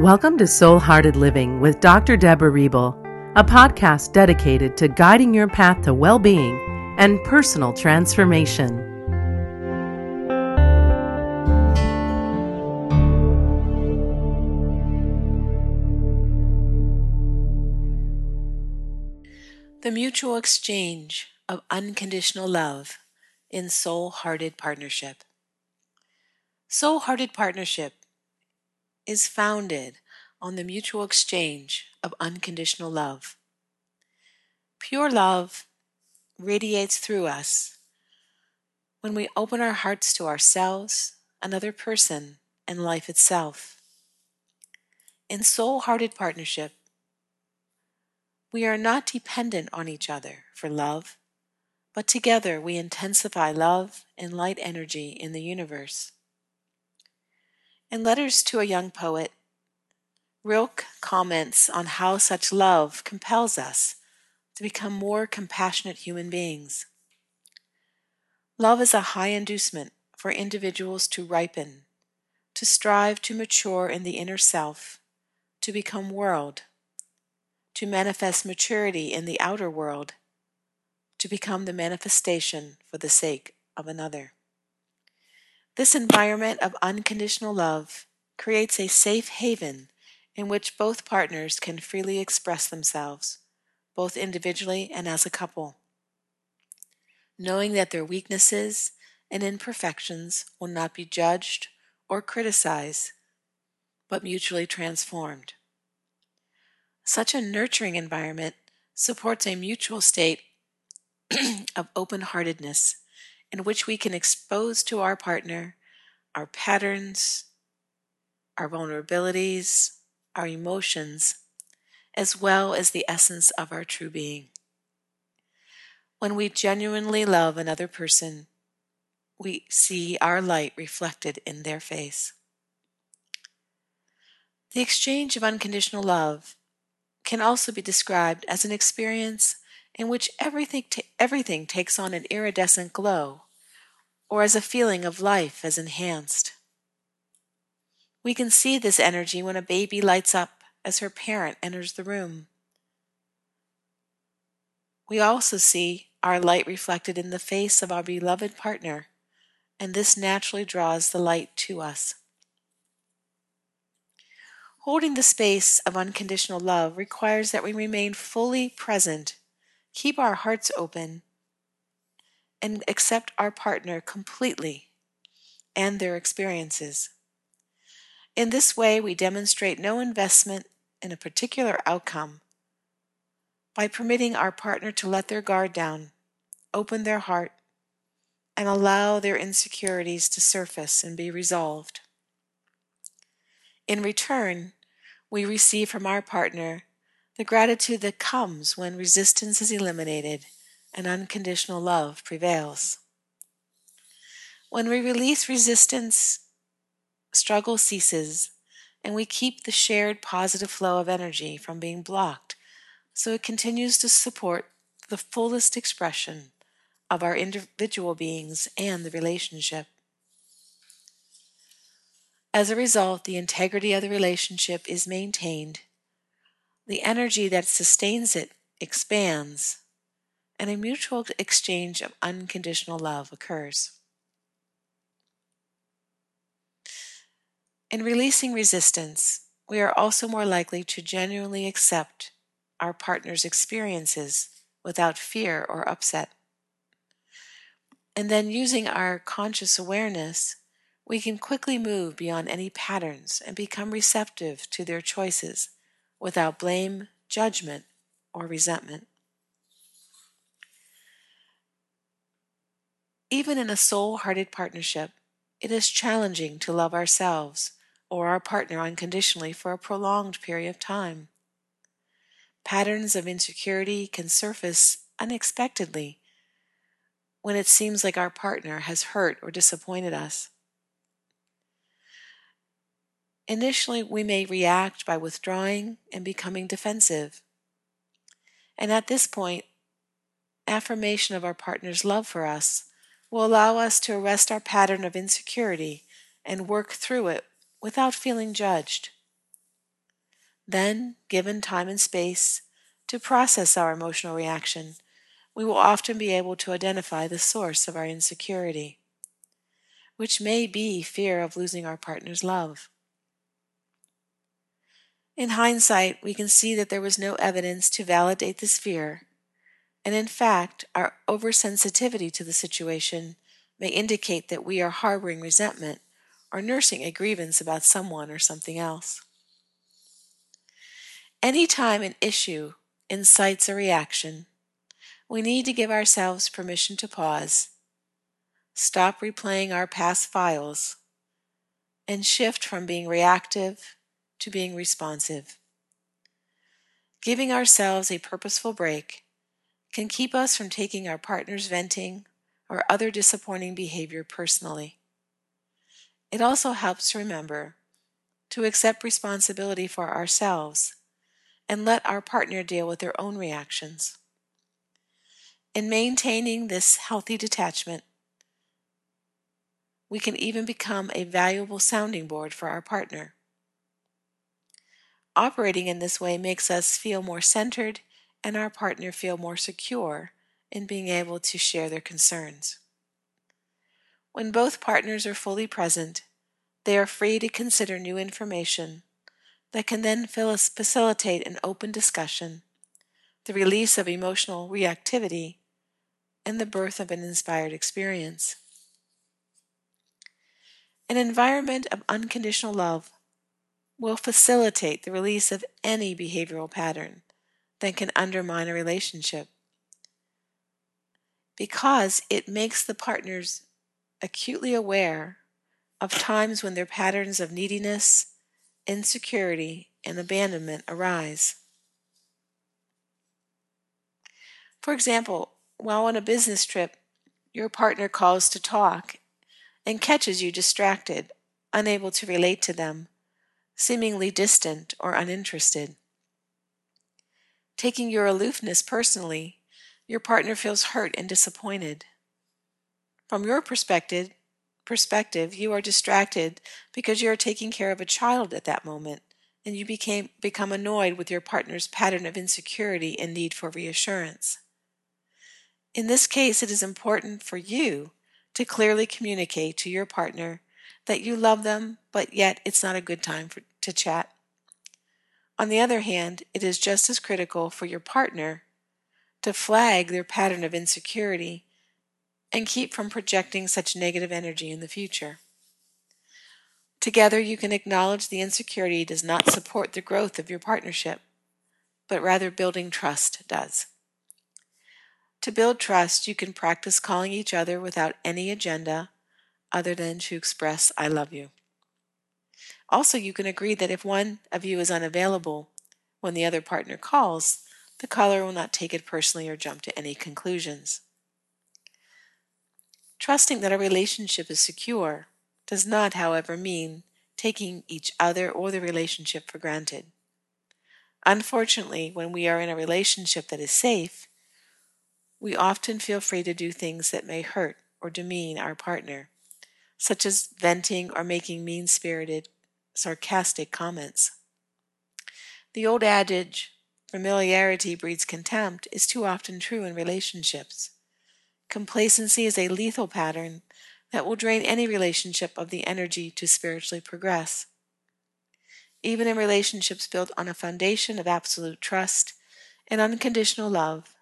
Welcome to Soul Hearted Living with Dr. Deborah Riebel, a podcast dedicated to guiding your path to well being and personal transformation. The mutual exchange of unconditional love in soul hearted partnership. Soul hearted partnership is founded on the mutual exchange of unconditional love. Pure love radiates through us when we open our hearts to ourselves, another person, and life itself. In soul hearted partnership, we are not dependent on each other for love, but together we intensify love and light energy in the universe. In Letters to a Young Poet, Rilke comments on how such love compels us to become more compassionate human beings. Love is a high inducement for individuals to ripen, to strive to mature in the inner self, to become world, to manifest maturity in the outer world, to become the manifestation for the sake of another. This environment of unconditional love creates a safe haven in which both partners can freely express themselves, both individually and as a couple, knowing that their weaknesses and imperfections will not be judged or criticized, but mutually transformed. Such a nurturing environment supports a mutual state of open heartedness in which we can expose to our partner our patterns, our vulnerabilities, our emotions, as well as the essence of our true being. When we genuinely love another person, we see our light reflected in their face. The exchange of unconditional love can also be described as an experience in which everything, everything takes on an iridescent glow, or as a feeling of life is enhanced. We can see this energy when a baby lights up as her parent enters the room. We also see our light reflected in the face of our beloved partner, and this naturally draws the light to us. Holding the space of unconditional love requires that we remain fully present keep our hearts open, and accept our partner completely and their experiences. In this way, we demonstrate no investment in a particular outcome by permitting our partner to let their guard down, open their heart, and allow their insecurities to surface and be resolved. In return, we receive from our partner the gratitude that comes when resistance is eliminated and unconditional love prevails. When we release resistance, struggle ceases, and we keep the shared positive flow of energy from being blocked so it continues to support the fullest expression of our individual beings and the relationship. As a result, the integrity of the relationship is maintained the energy that sustains it expands, and a mutual exchange of unconditional love occurs. In releasing resistance, we are also more likely to genuinely accept our partner's experiences without fear or upset. And then, using our conscious awareness, we can quickly move beyond any patterns and become receptive to their choices without blame, judgment, or resentment. Even in a soul hearted partnership, it is challenging to love ourselves or our partner unconditionally for a prolonged period of time. Patterns of insecurity can surface unexpectedly when it seems like our partner has hurt or disappointed us. Initially, we may react by withdrawing and becoming defensive. And at this point, affirmation of our partner's love for us will allow us to arrest our pattern of insecurity and work through it without feeling judged. Then, given time and space to process our emotional reaction, we will often be able to identify the source of our insecurity, which may be fear of losing our partner's love. In hindsight, we can see that there was no evidence to validate this fear, and in fact, our oversensitivity to the situation may indicate that we are harboring resentment or nursing a grievance about someone or something else. Any time an issue incites a reaction, we need to give ourselves permission to pause, stop replaying our past files, and shift from being reactive to being responsive. Giving ourselves a purposeful break can keep us from taking our partner's venting or other disappointing behavior personally. It also helps to remember to accept responsibility for ourselves and let our partner deal with their own reactions. In maintaining this healthy detachment, we can even become a valuable sounding board for our partner. Operating in this way makes us feel more centered and our partner feel more secure in being able to share their concerns. When both partners are fully present, they are free to consider new information that can then facilitate an open discussion, the release of emotional reactivity, and the birth of an inspired experience. An environment of unconditional love will facilitate the release of any behavioral pattern that can undermine a relationship because it makes the partners acutely aware of times when their patterns of neediness, insecurity, and abandonment arise. For example, while on a business trip, your partner calls to talk and catches you distracted, unable to relate to them, seemingly distant or uninterested. Taking your aloofness personally, your partner feels hurt and disappointed. From your perspective, perspective, you are distracted because you are taking care of a child at that moment, and you became, become annoyed with your partner's pattern of insecurity and need for reassurance. In this case, it is important for you to clearly communicate to your partner that you love them, but yet it's not a good time for, to chat. On the other hand, it is just as critical for your partner to flag their pattern of insecurity and keep from projecting such negative energy in the future. Together, you can acknowledge the insecurity does not support the growth of your partnership, but rather building trust does. To build trust, you can practice calling each other without any agenda other than to express, I love you. Also, you can agree that if one of you is unavailable when the other partner calls, the caller will not take it personally or jump to any conclusions. Trusting that a relationship is secure does not, however, mean taking each other or the relationship for granted. Unfortunately, when we are in a relationship that is safe, we often feel free to do things that may hurt or demean our partner, such as venting or making mean spirited, sarcastic comments. The old adage, familiarity breeds contempt, is too often true in relationships. Complacency is a lethal pattern that will drain any relationship of the energy to spiritually progress. Even in relationships built on a foundation of absolute trust and unconditional love,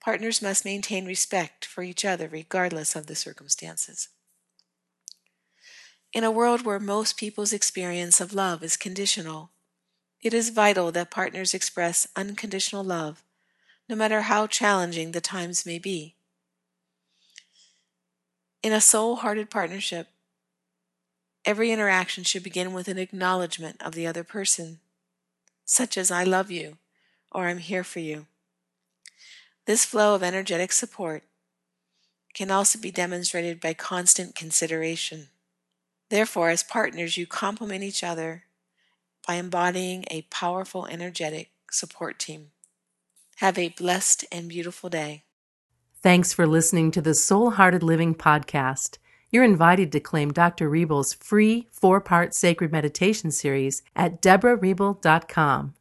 partners must maintain respect for each other regardless of the circumstances. In a world where most people's experience of love is conditional, it is vital that partners express unconditional love, no matter how challenging the times may be. In a soul hearted partnership, every interaction should begin with an acknowledgement of the other person, such as I love you or I'm here for you. This flow of energetic support can also be demonstrated by constant consideration. Therefore, as partners, you complement each other by embodying a powerful, energetic support team. Have a blessed and beautiful day. Thanks for listening to the Soul Hearted Living podcast. You're invited to claim Dr. Riebel's free four part sacred meditation series at deborahriebel.com.